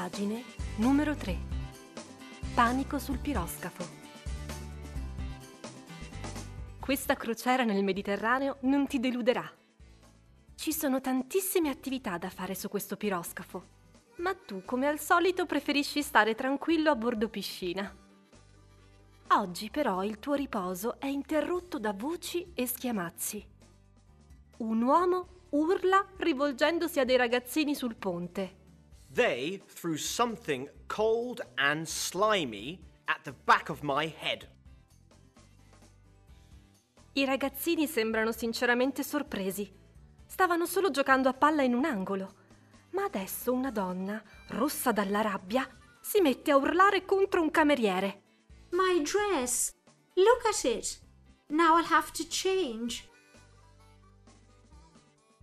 Pagine numero 3. Panico sul piroscafo. Questa crociera nel Mediterraneo non ti deluderà. Ci sono tantissime attività da fare su questo piroscafo, ma tu, come al solito, preferisci stare tranquillo a bordo piscina. Oggi però il tuo riposo è interrotto da voci e schiamazzi. Un uomo urla rivolgendosi a dei ragazzini sul ponte. They threw something cold and slimy at the back of my head. I ragazzini sembrano sinceramente sorpresi. Stavano solo giocando a palla in un angolo. Ma adesso una donna, rossa dalla rabbia, si mette a urlare contro un cameriere. My dress! Look at it! Now I'll have to change.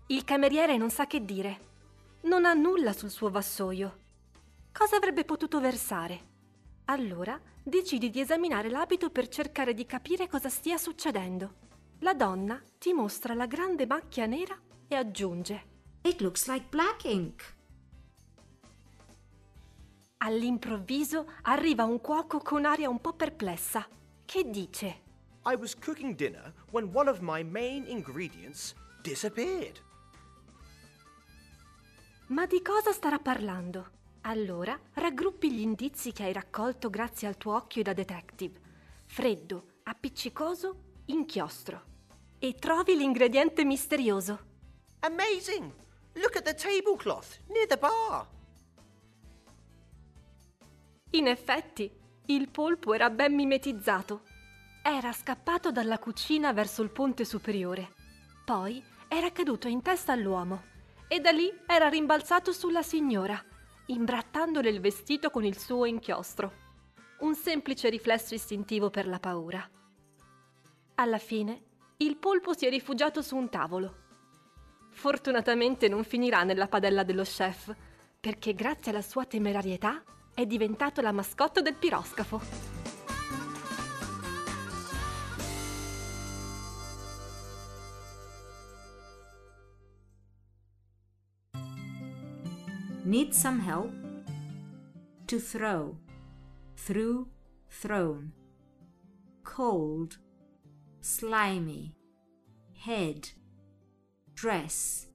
Il cameriere non sa che dire. Non ha nulla sul suo vassoio. Cosa avrebbe potuto versare? Allora decidi di esaminare l'abito per cercare di capire cosa stia succedendo. La donna ti mostra la grande macchia nera e aggiunge. It looks like black ink. All'improvviso arriva un cuoco con aria un po' perplessa, che dice I was cooking dinner when one of my main ingredients disappeared. Ma di cosa starà parlando? Allora raggruppi gli indizi che hai raccolto grazie al tuo occhio da detective. Freddo, appiccicoso, inchiostro. E trovi l'ingrediente misterioso. Amazing! Look at the tablecloth near the bar. In effetti, il polpo era ben mimetizzato. Era scappato dalla cucina verso il ponte superiore. Poi era caduto in testa all'uomo e da lì era rimbalzato sulla signora, imbrattandole il vestito con il suo inchiostro. Un semplice riflesso istintivo per la paura. Alla fine, il polpo si è rifugiato su un tavolo. Fortunatamente non finirà nella padella dello chef, perché grazie alla sua temerarietà è diventato la mascotte del piroscafo. Need some help? To throw. Through, thrown. Cold. Slimy. Head. Dress.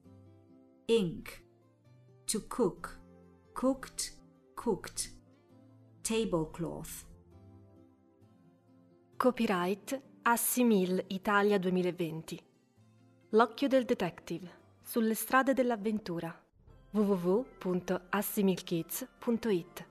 Ink. To cook. Cooked, cooked. Tablecloth. Copyright Assimil Italia 2020. L'occhio del detective sulle strade dell'avventura www.assimilkids.it